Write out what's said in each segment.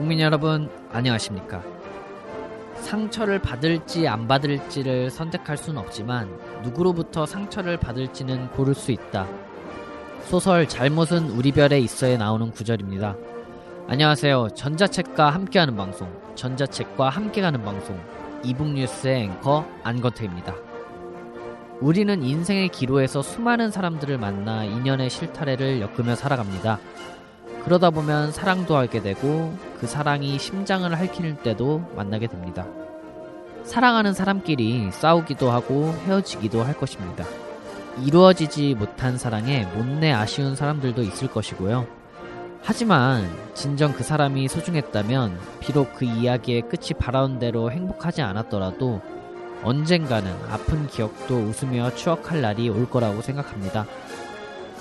국민 여러분 안녕하십니까? 상처를 받을지 안 받을지를 선택할 수는 없지만 누구로부터 상처를 받을지는 고를 수 있다. 소설 잘못은 우리 별에 있어에 나오는 구절입니다. 안녕하세요. 전자책과 함께하는 방송 전자책과 함께 가는 방송 이북뉴스의 앵커 안건태입니다. 우리는 인생의 기로에서 수많은 사람들을 만나 인연의 실타래를 엮으며 살아갑니다. 그러다 보면 사랑도 하게 되고 그 사랑이 심장을 핥힐 때도 만나게 됩니다. 사랑하는 사람끼리 싸우기도 하고 헤어지기도 할 것입니다. 이루어지지 못한 사랑에 못내 아쉬운 사람들도 있을 것이고요. 하지만 진정 그 사람이 소중했다면 비록 그 이야기의 끝이 바라온 대로 행복하지 않았더라도 언젠가는 아픈 기억도 웃으며 추억할 날이 올 거라고 생각합니다.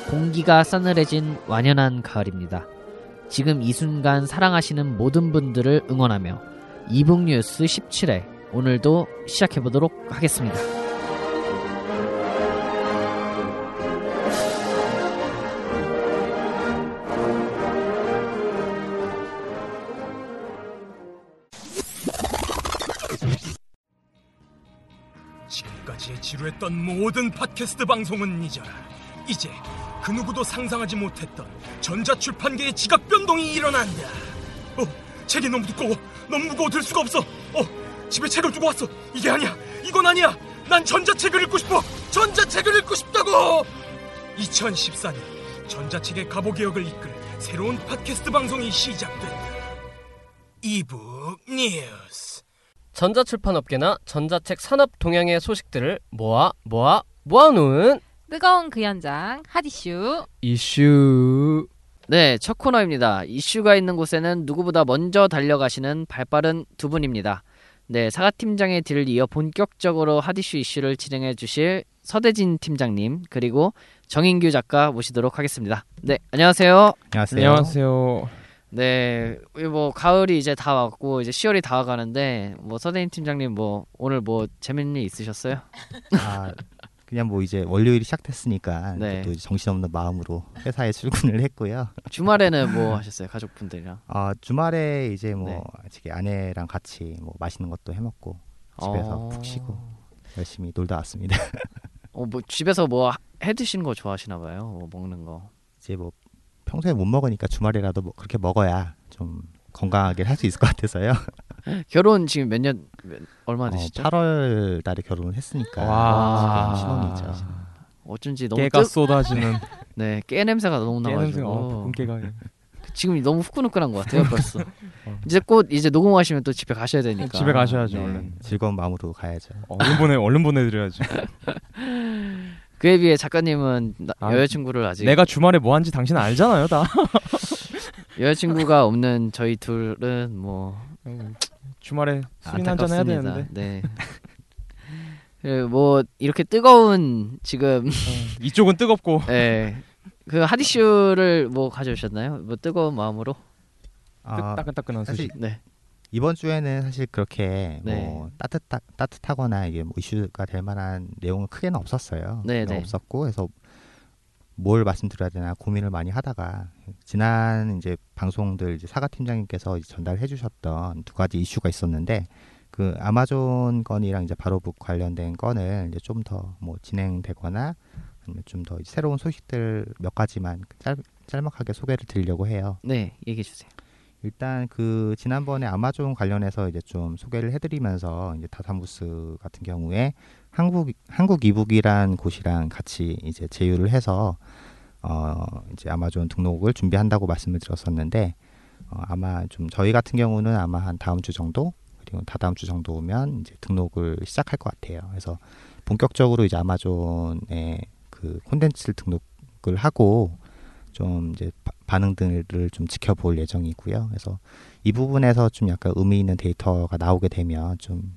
공기가 싸늘해진 완연한 가을입니다. 지금 이 순간 사랑하시는 모든 분들을 응원하며 이북뉴스 17회 오늘도 시작해보도록 하겠습니다. 지금까지 지루했던 모든 팟캐스트 방송은 잊어라. 이제 그 누구도 상상하지 못했던 전자출판계의 지각 변동이 일어난다. 어, 책이 너무 두꺼워. 너무 무거워 들 수가 없어. 어, 집에 책을 두고 왔어. 이게 아니야. 이건 아니야. 난 전자책을 읽고 싶어. 전자책을 읽고 싶다고. 2014년 전자책의 가보 개혁을 이끌 새로운 팟캐스트 방송이 시작된다. 이북 뉴스. 전자출판업계나 전자책 산업 동향의 소식들을 모아 모아 모아놓은 뜨거운 그 현장 핫 이슈 이슈 네, 첫 코너입니다. 이슈가 있는 곳에는 누구보다 먼저 달려가시는 발빠른 두 분입니다. 네, 사과팀장의 뒤를 이어 본격적으로 핫 이슈 이슈를 진행해 주실 서대진 팀장님 그리고 정인규 작가 모시도록 하겠습니다. 네, 안녕하세요. 안녕하세요. 안녕하세요. 네, 뭐 가을이 이제 다 왔고 이제 10월이 다 와가는데 뭐 서대진 팀장님 뭐 오늘 뭐 재밌는 일 있으셨어요? 아, 그냥 뭐 이제 월요일이 시작됐으니까 네. 또 정신없는 마음으로 회사에 출근을 했고요. 주말에는 뭐 하셨어요? 가족분들이랑? 아, 주말에 이제 뭐 네. 저기 아내랑 같이 뭐 맛있는 것도 해 먹고 집에서 어. 푹 쉬고 열심히 놀다 왔습니다. 어, 뭐 집에서 뭐 해 드시는 거 좋아하시나 봐요. 뭐 먹는 거. 이제 뭐 평소에 못 먹으니까 주말이라도 뭐 그렇게 먹어야 좀 건강하게 할 수 있을 것 같아서요. 결혼 지금 몇 년 얼마 어, 되시죠? 8월 달에 결혼을 했으니까 와. 신혼이죠. 어쩐지 너무 깨가 뜨... 쏟아지는 네, 깨 냄새가 너무 깨 나가지고 어, 붉은 깨가 지금 너무 후끈후끈한 것 같아요 벌써. 이제 곧 이제 녹음하시면 또 집에 가셔야 되니까. 집에 가셔야죠 네. 얼른 즐거운 마음으로 가야죠. 얼른 보내 얼른 보내드려야지 그에 비해 작가님은 나- 아, 여자친구를 아직 내가 주말에 뭐 한지 당신 알잖아요 다 여자친구가 없는 저희 둘은 뭐 주말에 술이나 한잔 해야. 되는데 네. 그뭐 이렇게 뜨거운 지금 이쪽은 뜨겁고 예. 그 하디슈를 뭐 가져오셨나요? 뭐 뜨거운 마음으로? 아, 따끈따끈한 소식 네. 이번 주에는 사실 그렇게 네. 뭐 따뜻하, 따뜻하거나 이게 뭐 이슈가 될 만한 내용은 크게는 없었어요. 네, 네, 네. 없었고 그래서 뭘 말씀드려야 되나 고민을 많이 하다가 지난 이제 방송들 이제 사과 팀장님께서 전달해 주셨던 두 가지 이슈가 있었는데 그 아마존 건이랑 이제 바로북 관련된 건을 이제 좀 더 뭐 진행되거나 아니면 좀 더 새로운 소식들 몇 가지만 짧, 짤막하게 소개를 드리려고 해요. 네, 얘기해 주세요. 일단 그 지난번에 아마존 관련해서 이제 좀 소개를 해드리면서 이제 다사무스 같은 경우에 한국 한국 이북이란 곳이랑 같이 이제 제휴를 해서 어 이제 아마존 등록을 준비한다고 말씀을 드렸었는데 어 아마 좀 저희 같은 경우는 아마 한 다음 주 정도 그리고 다다음 주 정도 오면 이제 등록을 시작할 것 같아요. 그래서 본격적으로 이제 아마존에 그 콘텐츠를 등록을 하고 좀 이제 바- 반응들을 좀 지켜볼 예정이고요. 그래서 이 부분에서 좀 약간 의미 있는 데이터가 나오게 되면 좀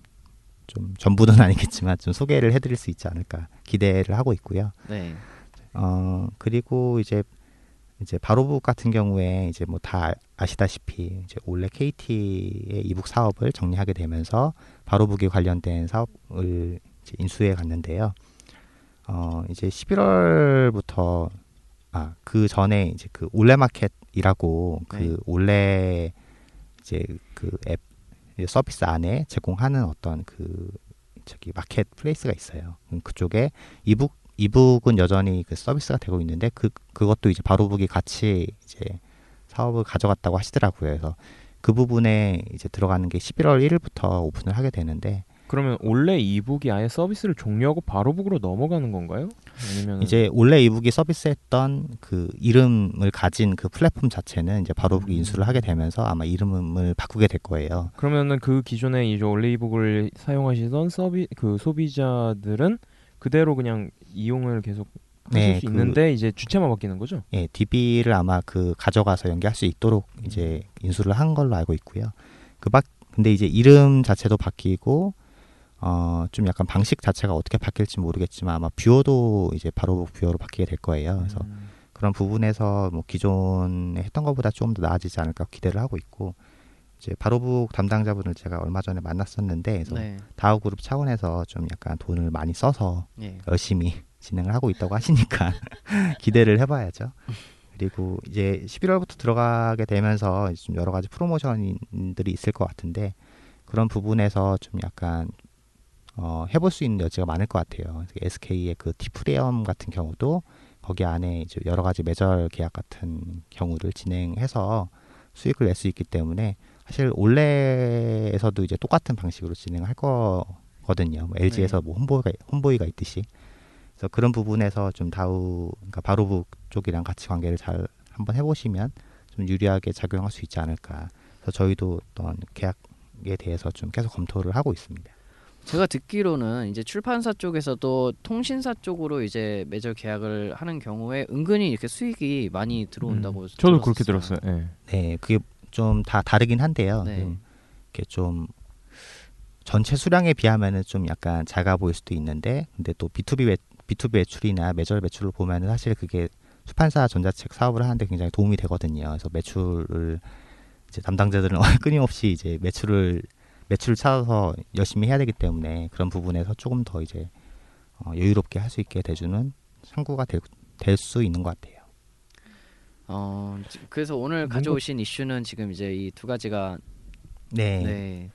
좀 전부는 아니겠지만 좀 소개를 해드릴 수 있지 않을까 기대를 하고 있고요. 네. 어 그리고 이제 이제 바로북 같은 경우에 이제 뭐 다 아시다시피 이제 원래 KT의 이북 사업을 정리하게 되면서 바로북에 관련된 사업을 이제 인수해 갔는데요. 어 이제 11월부터 아 그 전에 이제 그 올레 마켓이라고 그 네. 올레 이제 그 앱 서비스 안에 제공하는 어떤 그 저기 marketplace가 있어요. 그럼 그쪽에 e-book e-book은 여전히 그 서비스가 되고 있는데 그 그것도 이제 바로북이 같이 이제 사업을 가져갔다고 하시더라고요. 그래서 그 부분에 이제 들어가는 게 11월 1일부터 오픈을 하게 되는데 그러면 원래 이북이 아예 서비스를 종료하고 바로 북으로 넘어가는 건가요? 아니면 이제 원래 이북이 서비스했던 그 이름을 가진 그 플랫폼 자체는 이제 바로북이 인수를 하게 되면서 아마 이름을 바꾸게 될 거예요. 그러면은 그 기존에 이제 원래 이북을 사용하시던 서비 그 소비자들은 그대로 그냥 이용을 계속 네, 수 그- 있는데 이제 주체만 바뀌는 거죠? 예, DB를 아마 그 가져가서 연계할 수 있도록 이제 인수를 한 걸로 알고 있고요. 그 밖 근데 이제 이름 자체도 바뀌고 어 좀 약간 방식 자체가 어떻게 바뀔지 모르겠지만 아마 viewer도 이제 바로 viewer로 바뀌게 될 거예요. 그래서 음. 그런 부분에서 뭐 기존에 했던 것보다 좀더 나아지지 않을까 기대를 하고 있고 이제 바로북 담당자분을 제가 얼마 전에 만났었는데 그래서 네. 다우 그룹 차원에서 좀 약간 돈을 많이 써서 예. 열심히 진행을 하고 있다고 하시니까 기대를 해봐야죠. 그리고 이제 11월부터 들어가게 되면서 좀 여러 가지 프로모션들이 있을 것 같은데 그런 부분에서 좀 약간 어, 해볼 수 있는 여지가 많을 것 같아요. SK의 그 디프레엄 같은 경우도 거기 안에 이제 여러 가지 매절 계약 같은 경우를 진행해서 수익을 낼 수 있기 때문에 사실 올레에서도 이제 똑같은 방식으로 진행할 거거든요. 뭐 LG에서 뭐 홍보가 홍보위가 있듯이 그래서 그런 부분에서 좀 다우 그러니까 바로북 쪽이랑 같이 관계를 잘 한번 해보시면 좀 유리하게 작용할 수 있지 않을까. 그래서 저희도 어떤 계약에 대해서 좀 계속 검토를 하고 있습니다. 제가 듣기로는 이제 출판사 쪽에서도 통신사 쪽으로 이제 매절 계약을 하는 경우에 은근히 이렇게 수익이 많이 들어온다고 음, 저도 그렇게. 들었어요. 예. 네, 그게 좀 다 다르긴 한데요. 네. 좀 이렇게 좀 전체 수량에 비하면은 좀 약간 작아 보일 수도 있는데, 근데 또 B2B 매, B2B 매출이나 매절 매출을 보면은 사실 그게出版사 전자책 사업을 하는데 굉장히 도움이 되거든요. 그래서 매출을 이제 담당자들은 끊임없이 이제 매출을 매출을 찾아서 열심히 해야 되기 때문에 그런 부분에서 조금 더 이제 어, 여유롭게 할 수 있게 돼주는 창구가 될 수 있는 것 같아요. 어, 지- 그래서 오늘 뭔가- 가져오신 이슈는 지금 이제 이 두 가지가 네. 네.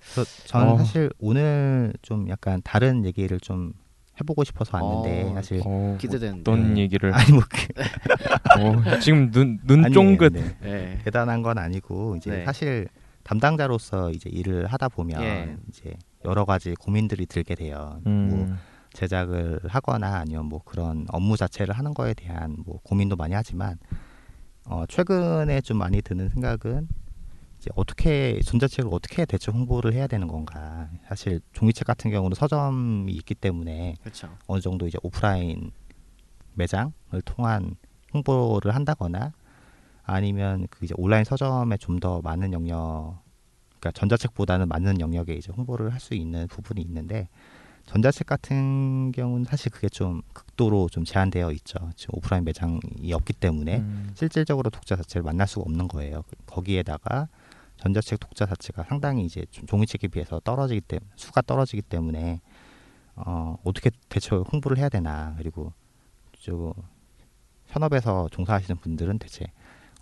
저는 어. 사실 오늘 좀 약간 다른 얘기를 좀 해보고 싶어서 왔는데 어, 사실 어, 기대되는데. 어떤 네. 얘기를 아니 뭐 그, 어, 지금 눈 눈. 쫑긋 네. 네. 대단한 건 아니고 이제 네. 사실 담당자로서 이제 일을 하다 보면 예. 이제 여러 가지 고민들이 들게 돼요. 뭐 음. 제작을 하거나 아니면 뭐 그런 업무 자체를 하는 거에 대한 뭐 고민도 많이 하지만 어 최근에 좀 많이 드는 생각은 이제 어떻게 전자책을 어떻게 대체 홍보를 해야 되는 건가. 사실 종이책 같은 경우는 서점이 있기 때문에 그렇죠. 어느 정도 이제 오프라인 매장을 통한 홍보를 한다거나 아니면 그 이제 온라인 서점에 좀 더 많은 영역, 그러니까 전자책보다는 많은 영역에 이제 홍보를 할 수 있는 부분이 있는데 전자책 같은 경우는 사실 그게 좀 극도로 좀 제한되어 있죠. 지금 오프라인 매장이 없기 때문에 음. 실질적으로 독자 자체를 만날 수가 없는 거예요. 거기에다가 전자책 독자 자체가 상당히 이제 좀 종이책에 비해서 떨어지기 때문에 수가 떨어지기 때문에 어, 어떻게 대체 홍보를 해야 되나 그리고 저 현업에서 종사하시는 분들은 대체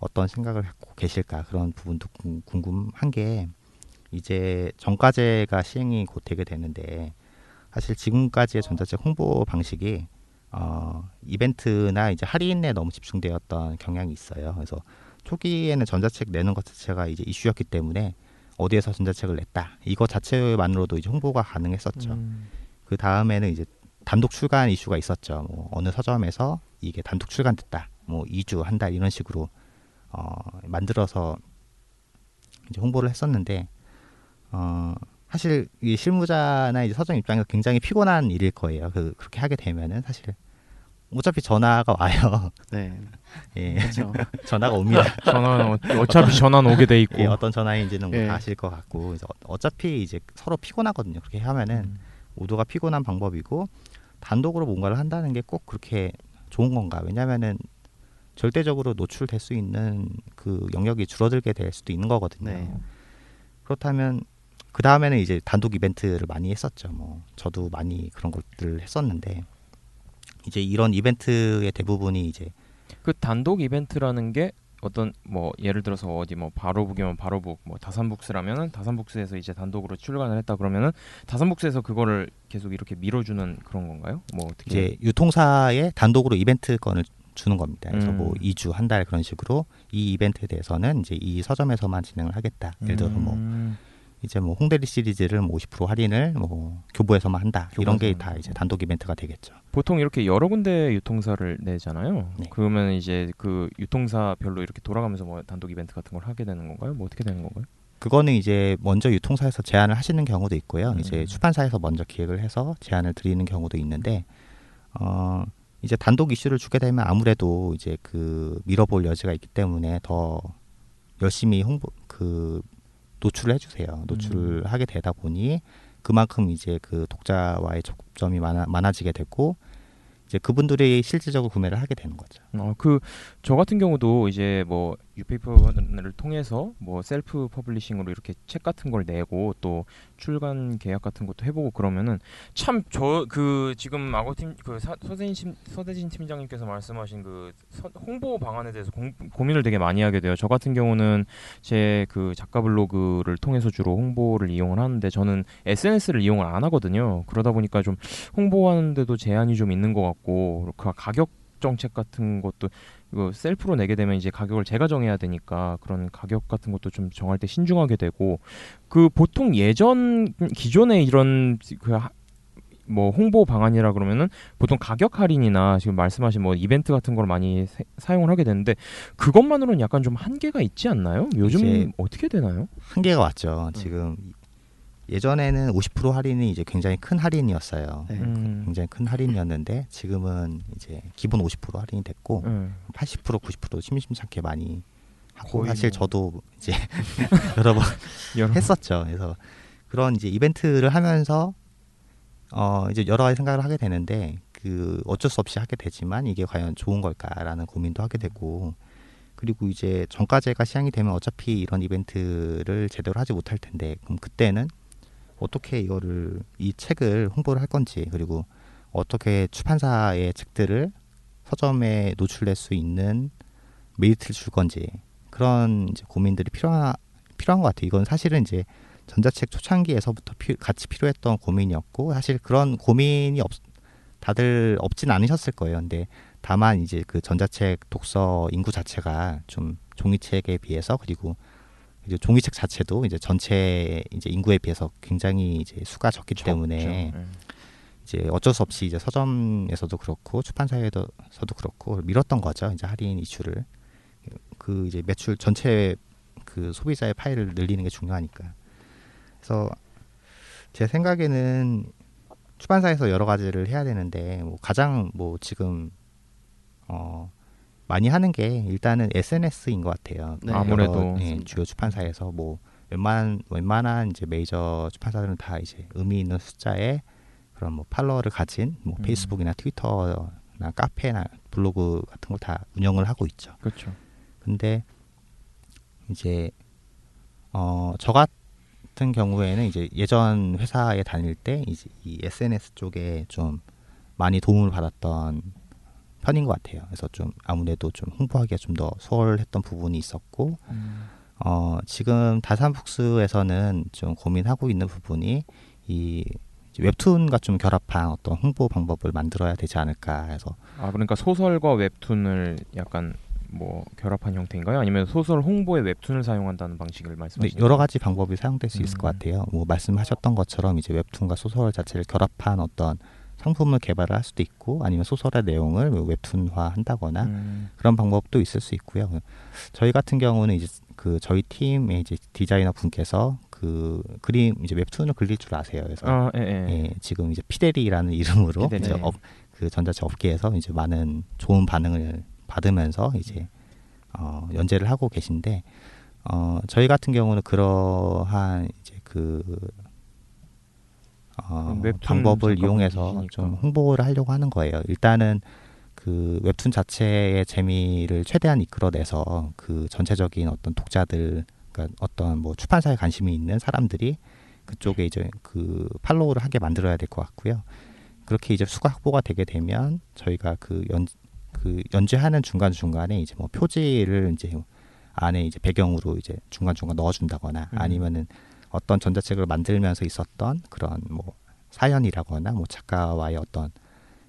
어떤 생각을 갖고 계실까 그런 부분도 궁- 궁금한 게 이제 정가제가 시행이 곧 되게 되는데 사실 지금까지의 전자책 홍보 방식이 어, 이벤트나 이제 할인에 너무 집중되었던 경향이 있어요. 그래서 초기에는 전자책 내는 것 자체가 이제 이슈였기 때문에 어디에서 전자책을 냈다 이거 자체만으로도 이제 홍보가 가능했었죠. 음. 그 다음에는 이제 단독 출간 이슈가 있었죠. 뭐 어느 서점에서 이게 단독 출간됐다. 뭐 2주, 한 달 이런 식으로 어, 만들어서 이제 홍보를 했었는데 어, 사실 이 실무자나 이제 서점 입장에서 굉장히 피곤한 일일 거예요. 그 그렇게 하게 되면은 사실 어차피 전화가 와요. 네. 예, 그렇죠. 전화가 옵니다. 전화는 어- 어차피 전화는 오게 돼 있고. 예, 어떤 전화인지는 뭐 예. 다 아실 것 같고 이제 어- 어차피 이제 서로 피곤하거든요. 그렇게 하면은 음. 모두가 피곤한 방법이고 단독으로 뭔가를 한다는 게 꼭 그렇게 좋은 건가? 왜냐면은 절대적으로 노출될 수 있는 그 영역이 줄어들게 될 수도 있는 거거든요. 네. 그렇다면 그 다음에는 이제 단독 이벤트를 많이 했었죠. 뭐 저도 많이 그런 것들을 했었는데 이제 이런 이벤트의 대부분이 이제 그 단독 이벤트라는 게 어떤 뭐 예를 들어서 어디 뭐 바로북이면 바로북 뭐 다산북스라면은 다산북스에서 이제 단독으로 출간을 했다 그러면은 다산북스에서 그거를 계속 이렇게 밀어주는 그런 건가요? 뭐 어떻게 이제 유통사에 단독으로 이벤트권을 주는 겁니다. 그래서 음. 뭐 2주 한 달 그런 식으로 이 이벤트에 대해서는 이제 이 서점에서만 진행을 하겠다. 예를 들어서 뭐 음. 이제 뭐 홍대리 시리즈를 뭐 50% 할인을 뭐 교보에서만 한다. 이런 게 다 이제 단독 이벤트가 되겠죠. 보통 이렇게 여러 군데 유통사를 내잖아요. 네. 그러면 이제 그 유통사별로 이렇게 돌아가면서 뭐 단독 이벤트 같은 걸 하게 되는 건가요? 뭐 어떻게 되는 건가요? 그거는 이제 먼저 유통사에서 제안을 하시는 경우도 있고요. 음. 이제 출판사에서 먼저 기획을 해서 제안을 드리는 경우도 있는데 어 이제 단독 이슈를 주게 되면 아무래도 이제 그 밀어볼 여지가 있기 때문에 더 열심히 홍보 그 노출을 해주세요. 노출을 하게 되다 보니 그만큼 이제 그 독자와의 접점이 많아, 많아지게 되고 이제 그분들이 실질적으로 구매를 하게 되는 거죠. 어, 그 저 같은 경우도 이제 뭐 유페이퍼를 통해서 뭐 self publishing으로 이렇게 책 같은 걸 내고 또 출간 계약 같은 것도 해보고 그러면은 참 저 그 지금 악어팀 그 사- 서대진 서대진 팀장님께서 말씀하신 그 서- 홍보 방안에 대해서 공- 고민을 되게 많이 하게 돼요. 저 같은 경우는 제 그 작가 블로그를 통해서 주로 홍보를 이용을 하는데 저는 SNS를 이용을 안 하거든요. 그러다 보니까 좀 홍보하는데도 제한이 좀 있는 것 같고 그 가격 정책 같은 것도 이거 셀프로 내게 되면 이제 가격을 제가 정해야 되니까 그런 가격 같은 것도 좀 정할 때 신중하게 되고 그 보통 예전 기존에 이런 그 뭐 홍보 방안이라 그러면은 보통 가격 할인이나 지금 말씀하신 뭐 이벤트 같은 걸 많이 사- 사용을 하게 되는데 그것만으로는 약간 좀 한계가 있지 않나요? 요즘 어떻게 되나요? 한계가 왔죠. 지금 예전에는 50% 할인이 이제 굉장히 큰 할인이었어요. 네. 음. 굉장히 큰 할인이었는데 지금은 이제 기본 50% 할인이 됐고 음. 80% 90% 심심찮게 많이 하고 사실 뭐. 저도 이제 여러 번 했었죠. 그래서 그런 이제 이벤트를 하면서 어 이제 여러 가지 생각을 하게 되는데 그 어쩔 수 없이 하게 되지만 이게 과연 좋은 걸까라는 고민도 하게 되고 그리고 이제 정가제가 시행이 되면 어차피 이런 이벤트를 제대로 하지 못할 텐데 그럼 그때는 어떻게 이거를 이 책을 홍보를 할 건지 그리고 어떻게 출판사의 책들을 서점에 노출될 수 있는 메리트를 줄 건지 그런 이제 고민들이 필요한 필요한 것 같아요. 이건 사실은 이제 전자책 초창기에서부터 피- 같이 필요했던 고민이었고 사실 그런 고민이 없 다들 없진 않으셨을 거예요. 근데 다만 이제 그 전자책 독서 인구 자체가 좀 종이책에 비해서 그리고 이제 종이책 자체도 이제 전체 이제 인구에 비해서 굉장히 이제 수가 적기 때문에 적죠. 예. 이제 어쩔 수 없이 이제 서점에서도 그렇고 출판사에서도 그렇고 밀었던 거죠. 이제 할인 이슈를 그 이제 매출 전체 그 소비자의 파일을 늘리는 게 중요하니까. 그래서 제 생각에는 출판사에서 여러 가지를 해야 되는데 뭐 가장 뭐 지금 어 많이 하는 게 일단은 SNS인 것 같아요. 네. 아무래도. 예, 주요 출판사에서 뭐 웬만 웬만한 이제 메이저 출판사들은 다 이제 의미 있는 숫자의 그런 뭐 팔로워를 가진 뭐 음. 페이스북이나 트위터나 카페나 블로그 같은 걸 다 운영을 하고 있죠. 그렇죠. 근데 이제 어저 같은 경우에는 이제 예전 회사에 다닐 때 이제 이 SNS 쪽에 좀 많이 도움을 받았던 편인 것 같아요. 그래서 좀 아무래도 좀 홍보하기가 좀더 수월했던 부분이 있었고 어 지금 다산북스에서는 좀 고민하고 있는 부분이 이 웹툰과 좀 결합한 어떤 홍보 방법을 만들어야 되지 않을까 해서 아 그러니까 소설과 웹툰을 약간 뭐 결합한 형태인가요? 아니면 소설 홍보에 웹툰을 사용한다는 방식을 네, 말씀하시는 여러 가지 방법이 사용될 수 있을 것 음. 같아요. 뭐 말씀하셨던 것처럼 이제 웹툰과 소설 자체를 결합한 어떤 상품을 개발을 할 수도 있고 아니면 소설의 내용을 뭐 웹툰화 한다거나 음. 그런 방법도 있을 수 있고요. 저희 같은 경우는 이제 그 저희 팀의 이제 디자이너 분께서 그 그림 이제 웹툰을 그릴 줄 아세요. 그래서 아, 예, 예. 예, 지금 이제 피데리라는 이름으로 피데리. 이제 네. 업, 그 전자책 업계에서 이제 많은 좋은 반응을 받으면서 이제 어, 연재를 하고 계신데 어, 저희 같은 경우는 그러한 이제 그 어, 웹툰 방법을. 이용해서 좀 홍보를 하려고 하는 거예요. 일단은 그 웹툰 자체의 재미를 최대한 이끌어내서 그 전체적인 어떤 독자들, 그러니까 어떤 뭐 출판사에 관심이 있는 사람들이 그쪽에 이제 그 팔로우를 하게 만들어야 될 것 같고요. 그렇게 이제 수가 확보가 되게 되면 저희가 그 연 그 연재하는 중간 중간에 이제 뭐 표지를 이제 안에 이제 배경으로 이제 중간 중간 넣어준다거나 음. 아니면은 어떤 전자책을 만들면서 있었던 그런 뭐 사연이라거나 뭐 작가와의 어떤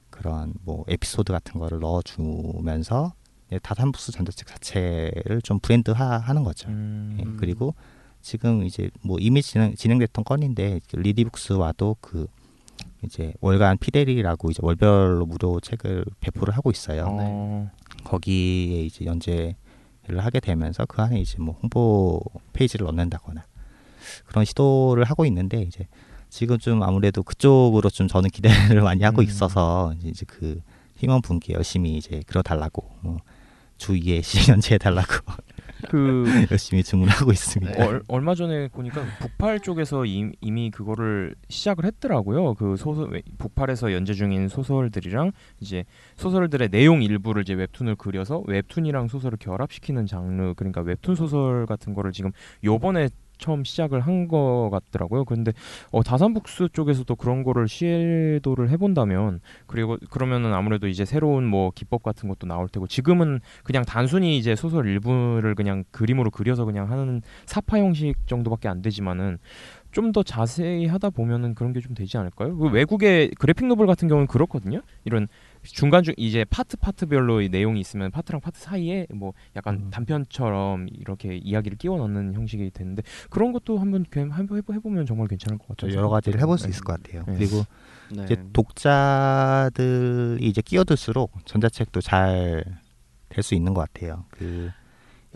그런 뭐 에피소드 같은 거를 넣어주면서 이제 다산부스 전자책 자체를 좀 브랜드화하는 거죠. 음. 예, 그리고 지금 이제 뭐 이미 진행, 진행됐던 건인데 그 리디북스와도 그 이제 월간 피데리라고 이제 월별로 무료 책을 배포를 하고 있어요. 어, 거기에 이제 연재를 하게 되면서 그 안에 이제 뭐 홍보 페이지를 넣는다거나 그런 시도를 하고 있는데 이제 지금 좀 아무래도 그쪽으로 좀 저는 기대를 많이 하고 음. 있어서 이제 그 팀원 분께 열심히 이제 그려달라고 뭐 주위에 시 연재해 달라고 그 열심히 주문하고 있습니다. 얼, 얼마 전에 보니까 북팔 쪽에서 이, 이미 그거를 시작을 했더라고요. 그 소설 웨- 북팔에서 연재 중인 소설들이랑 이제 소설들의 내용 일부를 이제 웹툰을 그려서 웹툰이랑 소설을 결합시키는 장르 그러니까 웹툰 소설 같은 거를 지금 요번에 처음 시작을 한거 같더라고요. 근데 어, 다산북스 쪽에서도 그런 거를 시도를 해본다면 그리고 그러면은 아무래도 이제 새로운 뭐 기법 같은 것도 나올 테고 지금은 그냥 단순히 이제 소설 일부를 그냥 그림으로 그려서 그냥 하는 사파 형식 정도밖에 안 되지만은 좀 더 자세히 하다 보면은 그런 게 좀 되지 않을까요? 그 외국의 그래픽 노블 같은 경우는 그렇거든요. 이런 중간 중 이제 파트 파트별로 이 내용이 있으면 파트랑 파트 사이에 뭐 약간 음. 단편처럼 이렇게 이야기를 끼워 넣는 형식이 되는데 그런 것도 한번 한번 해보- 해보면 정말 괜찮을 것 같아요. 여러 가지를 해볼 수 있을 것 같아요. 네. 그리고 네. 이제 독자들이 이제 끼어들수록 전자책도 잘 될 수 있는 것 같아요. 그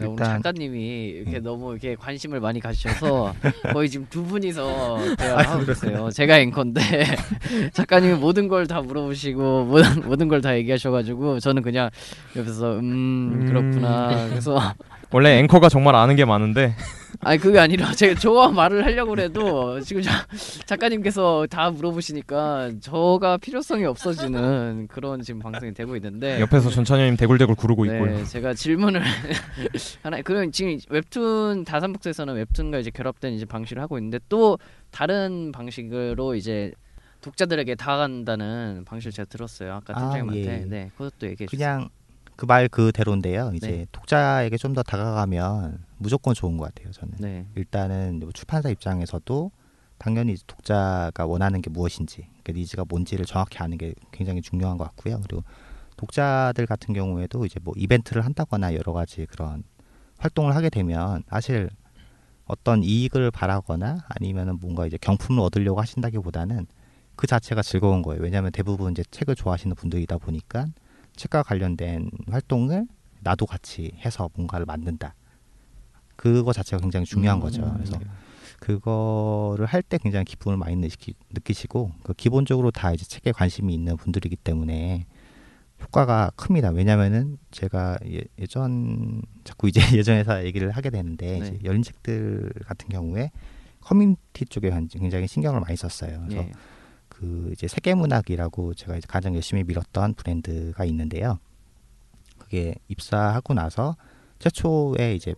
네, 오늘 작가님이 이렇게 음. 너무 이렇게 관심을 많이 가지셔서 거의 지금 두 분이서 대화를 하고 계세요. 제가 앵커인데 작가님이 모든 걸 다 물어보시고 모든 모든 걸 다 얘기하셔가지고 저는 그냥 옆에서 음 음. 그렇구나. 그래서 원래 앵커가 정말 아는 게 많은데 아니 그게 아니라 제가 저와 말을 하려고 해도 지금 자, 작가님께서 다 물어보시니까 저가 필요성이 없어지는 그런 지금 방송이 되고 있는데 옆에서 전찬현님 대굴대굴 구르고 있고요. 네, 제가 질문을 하나 그럼 지금 웹툰 다산북스에서는 웹툰과 이제 결합된 이제 방식을 하고 있는데 또 다른 방식으로 이제 독자들에게 다가간다는 방식을 제가 들었어요. 아까 아, 팀장님한테. 예. 네, 그것도 얘기해 주세요. 그냥 그 말 그대로인데요. 이제 네. 독자에게 좀 더 다가가면 무조건 좋은 것 같아요. 저는 네. 일단은 뭐 출판사 입장에서도 당연히 독자가 원하는 게 무엇인지, 그 니즈가 뭔지를 정확히 아는 게 굉장히 중요한 것 같고요. 그리고 독자들 같은 경우에도 이제 뭐 이벤트를 한다거나 여러 가지 그런 활동을 하게 되면 사실 어떤 이익을 바라거나 아니면은 뭔가 이제 경품을 얻으려고 하신다기보다는 그 자체가 즐거운 거예요. 왜냐하면 대부분 이제 책을 좋아하시는 분들이다 보니까 책과 관련된 활동을 나도 같이 해서 뭔가를 만든다. 그거 자체가 굉장히 중요한 음, 거죠. 그래서 네. 그거를 할 때 굉장히 기쁨을 많이 느끼, 느끼시고 그 기본적으로 다 이제 책에 관심이 있는 분들이기 때문에 효과가 큽니다. 왜냐면은 제가 예, 예전 자꾸 이제 예전에서 얘기를 하게 되는데 네. 이제 열린 책들 같은 경우에 커뮤니티 쪽에 굉장히 신경을 많이 썼어요. 그래서 예. 그 이제 세계문학이라고 제가 이제 가장 열심히 밀었던 브랜드가 있는데요. 그게 입사하고 나서 최초에 이제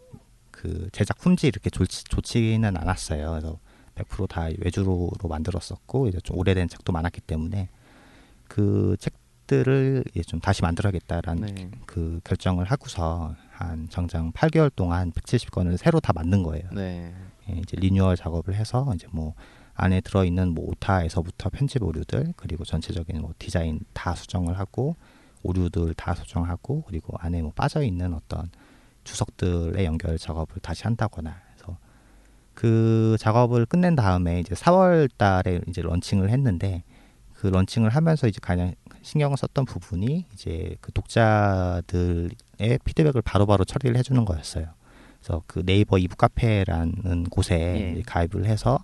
그 제작 품질 이렇게 좋지, 좋지는 않았어요. 그래서 100%다 외주로 만들었었고 이제 좀 오래된 책도 많았기 때문에 그 책들을 이제 좀 다시 만들어야겠다라는 네. 그 결정을 하고서 한 정장 8개월 동안 170권을 새로 다 만든 거예요. 네. 예, 이제 리뉴얼 작업을 해서 이제 뭐 안에 들어 있는 뭐 오타에서부터 편집 오류들 그리고 전체적인 뭐 디자인 다 수정을 하고 오류들 다 수정하고 그리고 안에 뭐 빠져 있는 어떤 주석들의 연결 작업을 다시 한다거나 해서 그 작업을 끝낸 다음에 이제 4월 달에 이제 런칭을 했는데 그 런칭을 하면서 이제 가장 신경을 썼던 부분이 이제 그 독자들의 피드백을 바로바로 처리를 해주는 거였어요. 그래서 그 네이버 이북 카페라는 곳에 예. 가입을 해서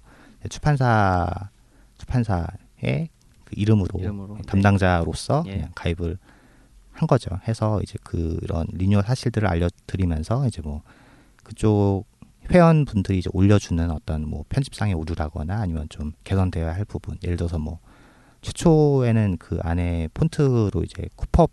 출판사 출판사에 그 이름으로, 이름으로, 네. 담당자로서 예. 그냥 가입을 한 거죠. 해서 이제 그런 리뉴얼 사실들을 알려드리면서 이제 뭐 그쪽 회원분들이 이제 올려주는 어떤 뭐 편집상의 오류라거나 아니면 좀 개선되어야 할 부분 예를 들어서 뭐 최초에는 그 안에 폰트로 이제 쿠퍼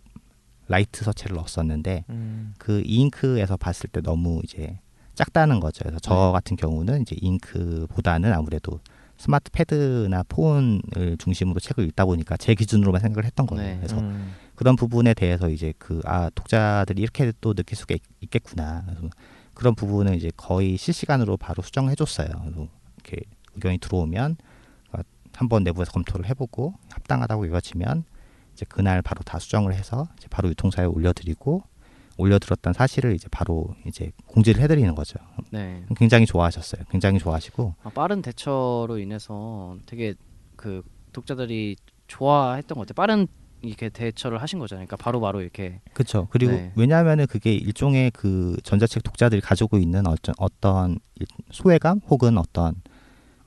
light 서체를 넣었었는데 음. 그 e-ink에서 봤을 때 너무 이제 작다는 거죠. 그래서 저 네. 같은 경우는 이제 잉크보다는 아무래도 smart pad나 폰을 중심으로 책을 읽다 보니까 제 기준으로만 생각을 했던 거예요. 네. 그래서 음. 그런 부분에 대해서 이제 그 아 독자들이 이렇게 또 느낄 수가 있, 있겠구나. 그래서 그런 부분은 이제 거의 실시간으로 바로 수정을 해줬어요. 그래서 이렇게 의견이 들어오면 어, 한번 내부에서 검토를 해보고 합당하다고 여겨지면 이제 그날 바로 다 수정을 해서 이제 바로 유통사에 올려드리고 올려들었던 사실을 이제 바로 이제 공지를 해드리는 거죠. 네. 굉장히 좋아하셨어요. 굉장히 좋아하시고 아, 빠른 대처로 인해서 되게 그 독자들이 좋아했던 것 같아요. 빠른 이렇게 대처를 하신 거잖아요. 그러니까 바로 바로 이렇게 그렇죠. 그리고 네. 왜냐하면은 그게 일종의 그 전자책 독자들이 가지고 있는 어떤 어떤 일- 소외감 혹은 어떤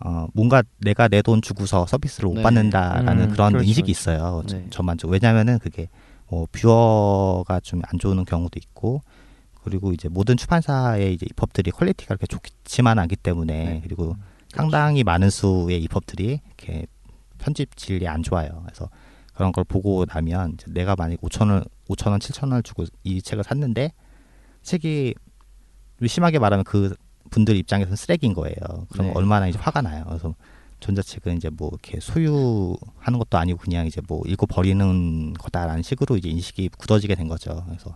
어 뭔가 내가 내 돈 주고서 서비스를 못 네. 받는다라는 음, 그런 그렇죠, 인식이 그렇죠. 있어요. 저- 네. 저만적 왜냐하면은 그게 뭐 viewer가 좀 안 좋은 경우도 있고 그리고 이제 모든 출판사의 이제 EPUB들이 quality가 그렇게 좋지만 않기 때문에 네. 그리고 상당히 많은 수의 EPUB들이 이렇게 편집 질이 안 좋아요. 그래서 그런 걸 보고 나면 내가 만약 5천 원, 5천 원, 7천 원을 주고 이 책을 샀는데 책이 심하게 말하면 그 분들 입장에서는 쓰레기인 거예요. 그럼 네. 얼마나 이제 화가 나요. 그래서 전자책은 이제 뭐 이렇게 소유하는 것도 아니고 그냥 이제 뭐 읽고 버리는 거다라는 식으로 이제 인식이 굳어지게 된 거죠. 그래서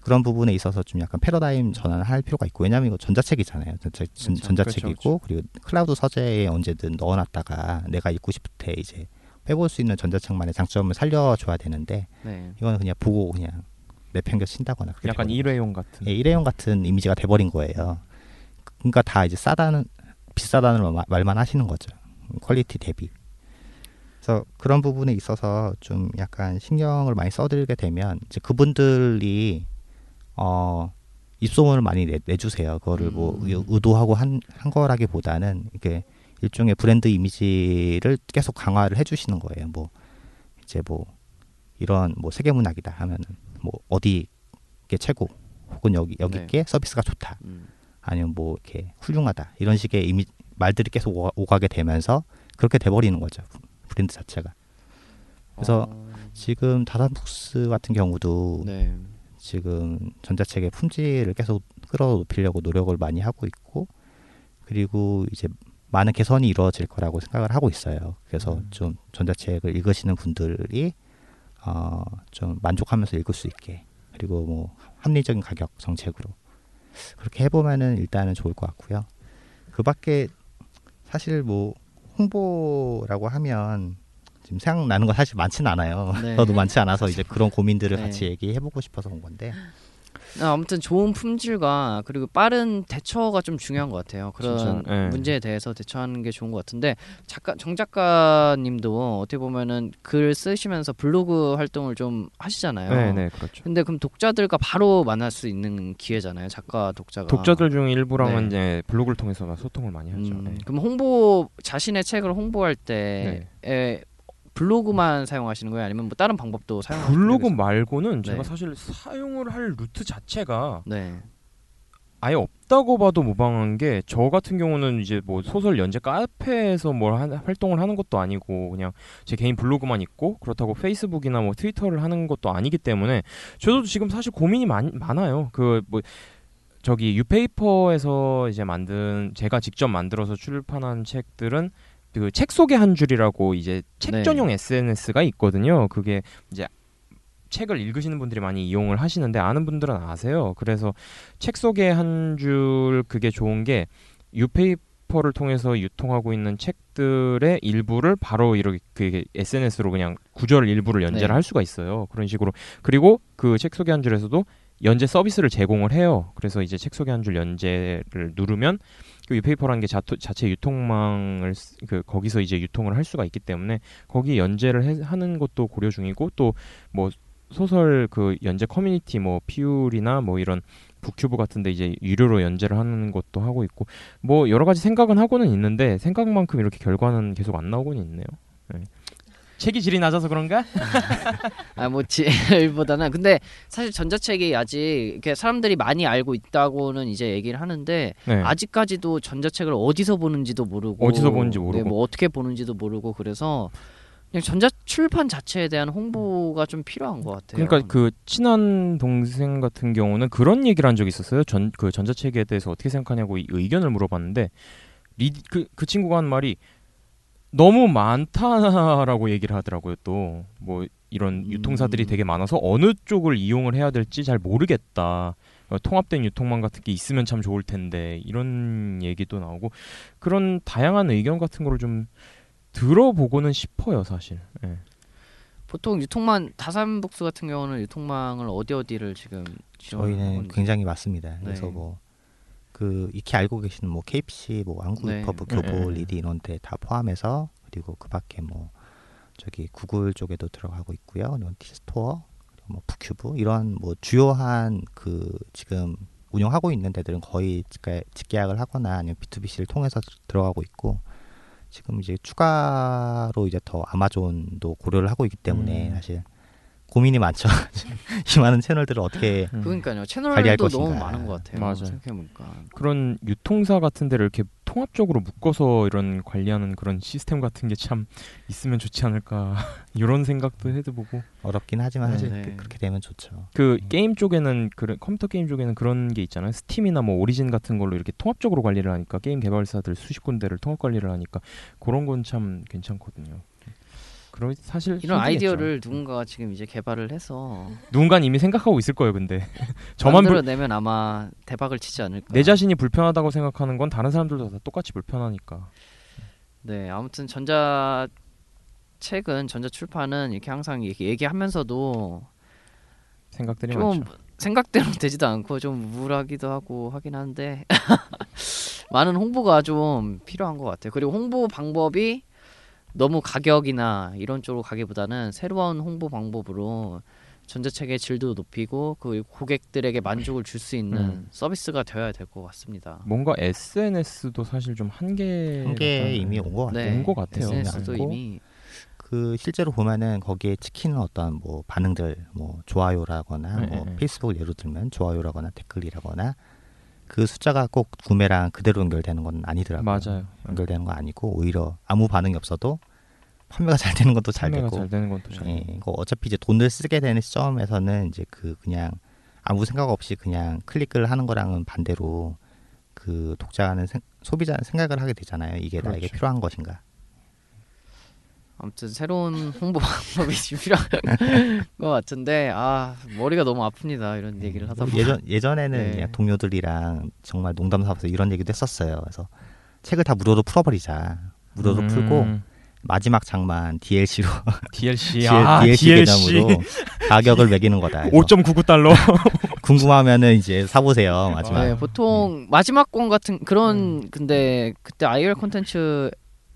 그런 부분에 있어서 좀 약간 패러다임 전환을 할 필요가 있고 왜냐하면 이거 전자책이잖아요. 전자, 전- 그렇죠. 전자책이고 그리고 클라우드 서재에 언제든 넣어놨다가 내가 읽고 싶을 때 이제 빼볼 수 있는 전자책만의 장점을 살려줘야 되는데 네. 이거는 그냥 보고 그냥 내팽겨 친다거나 약간 일회용 같은. 예, 일회용 같은 이미지가 돼버린 거예요. 그러니까 다 이제 싸다는 비싸다는 말- 말만 하시는 거죠. quality 대비. 그래서 그런 부분에 있어서 좀 약간 신경을 많이 써드리게 되면 이제 그분들이 어 입소문을 많이 내, 내주세요. 그거를 뭐 음. 의- 의도하고 한, 한 거라기보다는 이게 일종의 브랜드 이미지를 계속 강화를 해주시는 거예요. 뭐 이제 뭐 이런 뭐 세계문학이다 하면은 뭐 어디 게 최고 혹은 여기 여기 네. 게 서비스가 좋다 음. 아니면 뭐 이렇게 훌륭하다 이런 식의 이미 말들이 계속 오가, 오가게 되면서 그렇게 돼버리는 거죠 브랜드 자체가 그래서 어, 지금 다산북스 같은 경우도 네. 지금 전자책의 품질을 계속 끌어높이려고 노력을 많이 하고 있고 그리고 이제 많은 개선이 이루어질 거라고 생각을 하고 있어요. 그래서 음. 좀 전자책을 읽으시는 분들이 어, 좀 만족하면서 읽을 수 있게 그리고 뭐 합리적인 가격 정책으로 그렇게 해보면은 일단은 좋을 것 같고요. 그 밖에 사실 뭐 홍보라고 하면 지금 생각나는 거 사실 많지는 않아요. 네. 저도 많지 않아서 이제 그런 고민들을 네. 같이 얘기해보고 싶어서 온 건데 아, 아무튼 좋은 품질과 그리고 빠른 대처가 좀 중요한 것 같아요. 그런 진짜, 예. 문제에 대해서 대처하는 게 좋은 것 같은데 작가 정 작가님도 어떻게 보면은 글 쓰시면서 블로그 활동을 좀 하시잖아요. 네, 네, 그렇죠. 근데 그럼 독자들과 바로 만날 수 있는 기회잖아요. 작가 독자가. 독자들 중 일부랑은 네. 이제 블로그를 통해서 소통을 많이 하죠. 음, 네. 그럼 홍보 자신의 책을 홍보할 때 에, 블로그만 사용하시는 거예요? 아니면 뭐 다른 방법도 사용하시는 블로그? 말고는 네. 제가 사실 사용을 할 루트 자체가 네. 아예 없다고 봐도 무방한 게 저 같은 경우는 이제 뭐 소설 연재 카페에서 뭘 한- 활동을 하는 것도 아니고 그냥 제 개인 블로그만 있고 그렇다고 페이스북이나 뭐 트위터를 하는 것도 아니기 때문에 저도 지금 사실 고민이 많, 많아요. 그뭐 저기 유페이퍼에서 이제 만든 제가 직접 만들어서 출판한 책들은 그 책 소개 한 줄이라고 이제 책 네. 전용 SNS가 있거든요. 그게 이제 책을 읽으시는 분들이 많이 이용을 하시는데 아는 분들은 아세요. 그래서 책 소개 한 줄 그게 좋은 게 유페이퍼를 통해서 유통하고 있는 책들의 일부를 바로 이렇게 그 SNS로 그냥 구절 일부를 연재를 네. 할 수가 있어요. 그런 식으로 그리고 그 책 소개 한 줄에서도 연재 서비스를 제공을 해요. 그래서 이제 책 소개 한 줄 연재를 누르면 그 유페이퍼라는 게 자, 자체 유통망을 쓰- 그 거기서 이제 유통을 할 수가 있기 때문에 거기 연재를 해, 하는 것도 고려 중이고 또 뭐 소설 그 연재 커뮤니티 뭐 피율이나 뭐 이런 북큐브 같은데 이제 유료로 연재를 하는 것도 하고 있고 뭐 여러 가지 생각은 하고는 있는데 생각만큼 이렇게 결과는 계속 안 나오고는 있네요. 책이 질이 낮아서 그런가? 아 뭐 질보다는 근데 사실 전자책이 아직 이렇게 사람들이 많이 알고 있다고는 이제 얘기를 하는데 네. 아직까지도 전자책을 어디서 보는지도 모르고 어디서 보는지 모르고. 네, 뭐 어떻게 보는지도 모르고 그래서 그냥 전자 출판 자체에 대한 홍보가 좀 필요한 것 같아요. 그러니까 그 친한 동생 같은 경우는 그런 얘기를 한 적이 있었어요. 전 그 전자책에 대해서 어떻게 생각하냐고 이 의견을 물어봤는데 리, 그, 그 친구가 한 말이 너무 많다라고 얘기를 하더라고요. 또 뭐 이런 음. 유통사들이 되게 많아서 어느 쪽을 이용을 해야 될지 잘 모르겠다. 어, 통합된 유통망 같은 게 있으면 참 좋을 텐데 이런 얘기도 나오고 그런 다양한 의견 같은 거를 좀 들어보고는 싶어요, 사실. 예. 보통 유통망 다산북스 같은 경우는 유통망을 어디 어디를 지금 저희는. 굉장히 많습니다. 그래서 네. 뭐 그 익히 알고 계시는 뭐 KPC, 뭐 한국 네. 네, 교보, 네. 리디 이런 데 다 포함해서 그리고 그 밖에 뭐 저기 구글 쪽에도 들어가고 있고요. 티스토어, 뭐 북큐브 이런 뭐 주요한 그 지금 운영하고 있는 데들은 거의 직계- 직계약을 하거나 아니면 B2BC를 통해서 들어가고 있고 지금 이제 추가로 이제 더 아마존도 고려를 하고 있기 때문에 음. 사실 고민이 많죠. 이 많은 채널들을 어떻게 음. 그러니까요. 관리할 채널도 너무. 많은 것 같아요. 맞아요. 생각해보니까. 그런 유통사 같은 데를 이렇게 통합적으로 묶어서 이런 관리하는 그런 시스템 같은 게 참 있으면 좋지 않을까 이런 생각도 해보고 어렵긴 하지만 네. 사실 네. 그- 그렇게 되면 좋죠. 그 게임 쪽에는 그 컴퓨터 게임 쪽에는 그런 게 있잖아요 스팀이나 뭐 오리진 같은 걸로 이렇게 통합적으로 관리를 하니까 게임 개발사들 수십 군데를 통합 관리를 하니까 그런 건 참 괜찮거든요. 그런 사실 이런 힘들겠죠. 아이디어를 누군가가 지금 이제 개발을 해서 누군가는 이미 생각하고 있을 거예요. 근데 저만 불, 만들어내면 아마 대박을 치지 않을까. 내 자신이 불편하다고 생각하는 건 다른 사람들도 다 똑같이 불편하니까. 네, 아무튼 전자 책은 전자 출판은 이렇게 항상 얘기, 얘기하면서도 생각들이 좀 많죠. 생각대로 되지도 않고 좀 우울하기도 하고 하긴 한데 많은 홍보가 좀 필요한 것 같아요. 그리고 홍보 방법이 너무 가격이나 이런 쪽으로 가기보다는 새로운 홍보 방법으로 전자책의 질도 높이고 그 고객들에게 만족을 줄 수 있는 음. 서비스가 되어야 될 것 같습니다. 뭔가 SNS도 사실 좀 한계 한계 이미 온 것 같아요. 네, 온것 같아요. SNS도. 이미 그 실제로 보면은 거기에 찍히는 어떤 뭐 반응들, 뭐 좋아요라거나 네, 뭐 네. 페이스북을 예로 들면 좋아요라거나 댓글이라거나 그 숫자가 꼭 구매랑 그대로 연결되는 건 아니더라고요. 맞아요. 연결되는 거 아니고 오히려 아무 반응이 없어도 판매가 잘 되는 것도 잘 되고. 잘 되는 것도 잘. 예, 되고. 이거 어차피 이제 돈을 쓰게 되는 시점에서는 이제 그 그냥 아무 생각 없이 그냥 클릭을 하는 거랑은 반대로 그 독자는 생- 소비자는 생각을 하게 되잖아요. 이게 나에게 그렇죠. 필요한 것인가. 아무튼 새로운 홍보 방법이 필요한 것 같은데 아 머리가 너무 아픕니다 이런 얘기를 하다 보면 예전 예전에는 네. 그냥 동료들이랑 정말 농담 삼아서 이런 얘기도 했었어요. 그래서 책을 다 무료로 풀어버리자. 무료로 음, 풀고 마지막 장만 DLC로 DLC 아 DLC DLC 개념으로 가격을 매기는 거다. 그래서 5.99 달러. 궁금하면은 이제 사보세요. 마지막. 네, 보통 마지막 권 같은 그런 근데 그때 IR 콘텐츠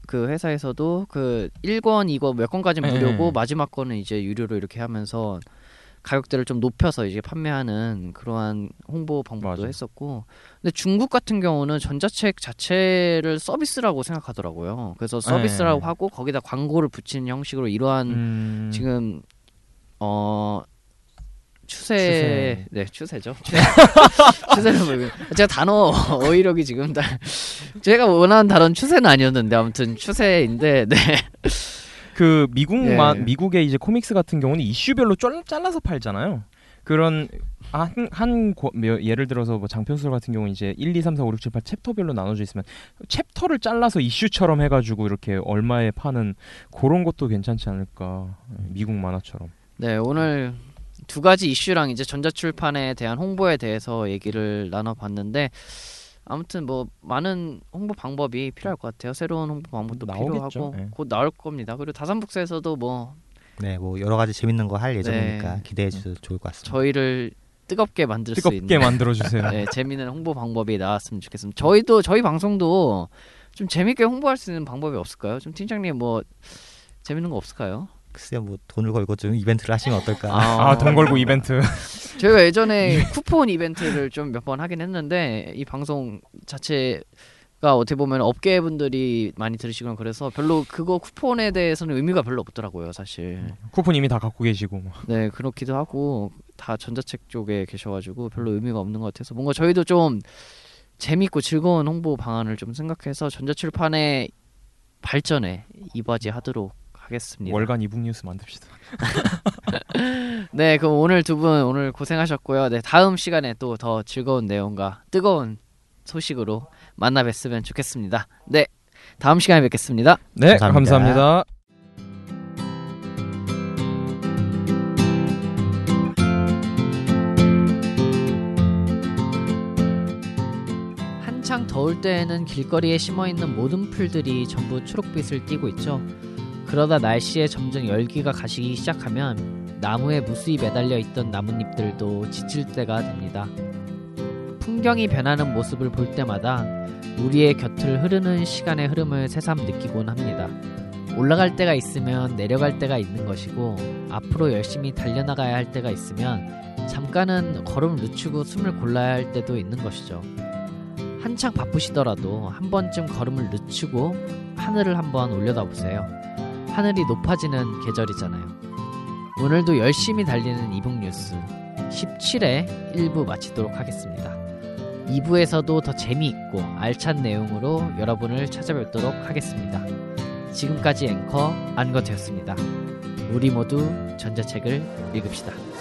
그 회사에서도 그 1권, 2권 몇 권까지는 네. 무료고 마지막 권은 이제 유료로 이렇게 하면서 가격대를 좀 높여서 이제 판매하는 그러한 홍보 방법도 맞아. 했었고 근데 중국 같은 경우는 전자책 자체를 서비스라고 생각하더라고요. 그래서 서비스라고 네. 하고 거기다 광고를 붙이는 형식으로 이러한 음, 지금 어 추세, 추세. 네 추세죠 추세를 보이고 제가 단어 어휘력이 지금 다 제가 원하는 단어는 추세는 아니었는데 아무튼 추세인데 네 그 미국만 예. 미국의 이제 코믹스 같은 경우는 이슈별로 쫄, 잘라서 팔잖아요. 그런 한, 한 고- 뭐 예를 들어서 뭐 장편 소설 같은 경우는 이제 1, 2, 3, 4, 5, 6, 7, 8 챕터별로 나눠져 있으면 챕터를 잘라서 이슈처럼 해가지고 이렇게 얼마에 파는 그런 것도 괜찮지 않을까 미국 만화처럼. 네, 오늘 두 가지 이슈랑 이제 전자출판에 대한 홍보에 대해서 얘기를 나눠봤는데 아무튼 뭐 많은 홍보 방법이 필요할 것 같아요. 새로운 홍보 방법도 나오겠죠. 필요하고 예. 곧 나올 겁니다. 그리고 다산북스에서도 뭐 네, 뭐 여러 가지 재밌는 거 할 예정이니까 네. 기대해 주셔도 좋을 것 같습니다. 저희를 뜨겁게 만들 수 있는 뜨겁게 만들어 주세요. 네, 재미있는 홍보 방법이 나왔으면 좋겠습니다. 저희도 저희 방송도 좀 재밌게 홍보할 수 있는 방법이 없을까요? 좀 팀장님 뭐 재밌는 거 없을까요? 글쎄요, 뭐 돈을 걸고 좀 이벤트를 하시면 어떨까. 아돈 걸고 이벤트. 저희가 예전에 쿠폰 이벤트를 좀 몇 번 하긴 했는데 이 방송 자체 어떻게 보면 업계 분들이 많이 들으시거나 그래서 별로 그거 쿠폰에 대해서는 의미가 별로 없더라고요, 사실. 쿠폰 이미 다 갖고 계시고 뭐. 네, 그렇기도 하고 다 전자책 쪽에 계셔가지고 별로 의미가 없는 것 같아서 뭔가 저희도 좀 재밌고 즐거운 홍보 방안을 좀 생각해서 전자출판의 발전에 이바지하도록 하겠습니다. 월간 이북 뉴스 만듭시다. 네, 그럼 오늘 두 분 오늘 고생하셨고요. 네, 다음 시간에 또 더 즐거운 내용과 뜨거운 소식으로 만나 뵀으면 좋겠습니다. 네, 다음 시간에 뵙겠습니다. 네, 감사합니다. 감사합니다. 한창 더울 때에는 길거리에 심어 있는 모든 풀들이 전부 초록빛을 띠고 있죠. 그러다 날씨에 점점 열기가 가시기 시작하면 나무에 무수히 매달려 있던 나뭇잎들도 지칠 때가 됩니다. 풍경이 변하는 모습을 볼 때마다 우리의 곁을 흐르는 시간의 흐름을 새삼 느끼곤 합니다. 올라갈 때가 있으면 내려갈 때가 있는 것이고 앞으로 열심히 달려나가야 할 때가 있으면 잠깐은 걸음을 늦추고 숨을 골라야 할 때도 있는 것이죠. 한창 바쁘시더라도 한 번쯤 걸음을 늦추고 하늘을 한번 올려다 보세요. 하늘이 높아지는 계절이잖아요. 오늘도 열심히 달리는 이북뉴스 17회 1부 마치도록 하겠습니다. 2부에서도 더 재미있고 알찬 내용으로 여러분을 찾아뵙도록 하겠습니다. 지금까지 앵커 안거태였습니다. 우리 모두 전자책을 읽읍시다.